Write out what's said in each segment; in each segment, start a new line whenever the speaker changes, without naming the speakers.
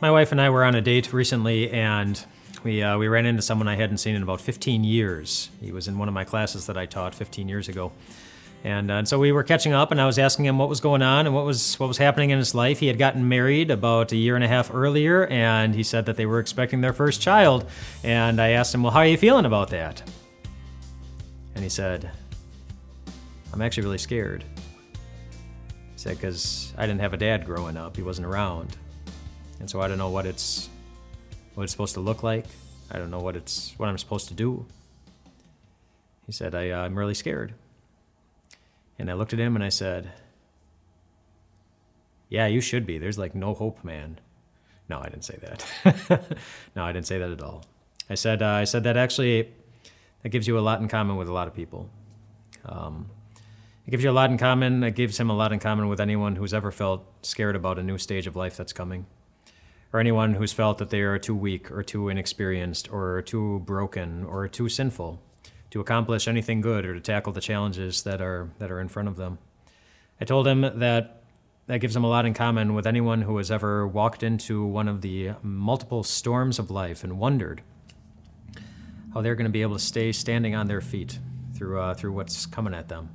My wife and I were on a date recently, and we uh, we ran into someone I hadn't seen in about 15 years. He was in one of my classes that I taught 15 years ago, and, uh, and so we were catching up, and I was asking him what was going on and what was what was happening in his life. He had gotten married about a year and a half earlier, and he said that they were expecting their first child. And I asked him, "Well, how are you feeling about that?" And he said, "I'm actually really scared." He said, "Because I didn't have a dad growing up; he wasn't around." And so I don't know what it's what it's supposed to look like. I don't know what it's what I'm supposed to do. He said, I, uh, I'm really scared. And I looked at him and I said, Yeah, you should be. There's like no hope, man. No, I didn't say that. no, I didn't say that at all. I said, uh, I said that actually that gives you a lot in common with a lot of people. Um, it gives you a lot in common. It gives him a lot in common with anyone who's ever felt scared about a new stage of life that's coming or anyone who's felt that they are too weak or too inexperienced or too broken or too sinful to accomplish anything good or to tackle the challenges that are that are in front of them. I told him that that gives him a lot in common with anyone who has ever walked into one of the multiple storms of life and wondered how they're going to be able to stay standing on their feet through uh, through what's coming at them.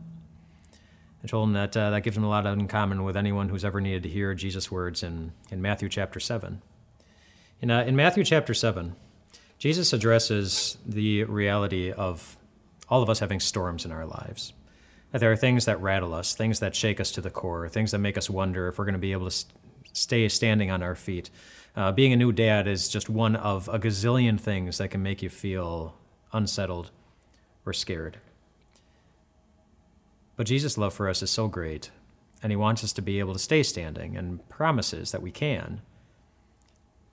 I told him that uh, that gives him a lot in common with anyone who's ever needed to hear Jesus' words in, in Matthew chapter 7. In, uh, in Matthew chapter 7, Jesus addresses the reality of all of us having storms in our lives. That there are things that rattle us, things that shake us to the core, things that make us wonder if we're going to be able to st- stay standing on our feet. Uh, being a new dad is just one of a gazillion things that can make you feel unsettled or scared. But Jesus' love for us is so great, and He wants us to be able to stay standing and promises that we can.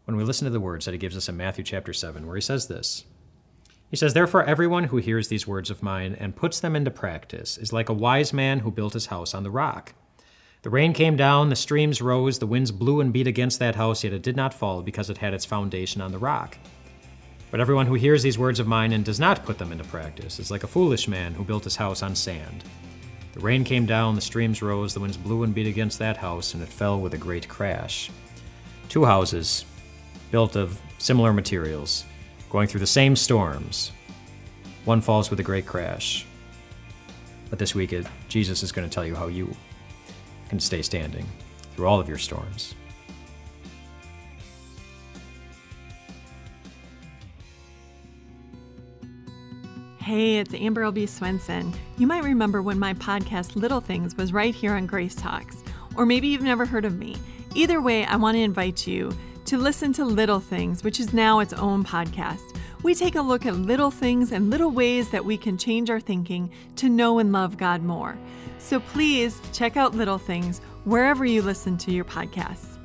When we listen to the words that He gives us in Matthew chapter 7, where He says this He says, Therefore, everyone who hears these words of mine and puts them into practice is like a wise man who built his house on the rock. The rain came down, the streams rose, the winds blew and beat against that house, yet it did not fall because it had its foundation on the rock. But everyone who hears these words of mine and does not put them into practice is like a foolish man who built his house on sand. The rain came down, the streams rose, the winds blew and beat against that house, and it fell with a great crash. Two houses, built of similar materials, going through the same storms. One falls with a great crash. But this week, Jesus is going to tell you how you can stay standing through all of your storms.
Hey, it's Amber Albert Swenson. You might remember when my podcast Little Things was right here on Grace Talks, or maybe you've never heard of me. Either way, I want to invite you to listen to Little Things, which is now its own podcast. We take a look at little things and little ways that we can change our thinking to know and love God more. So please check out Little Things wherever you listen to your podcasts.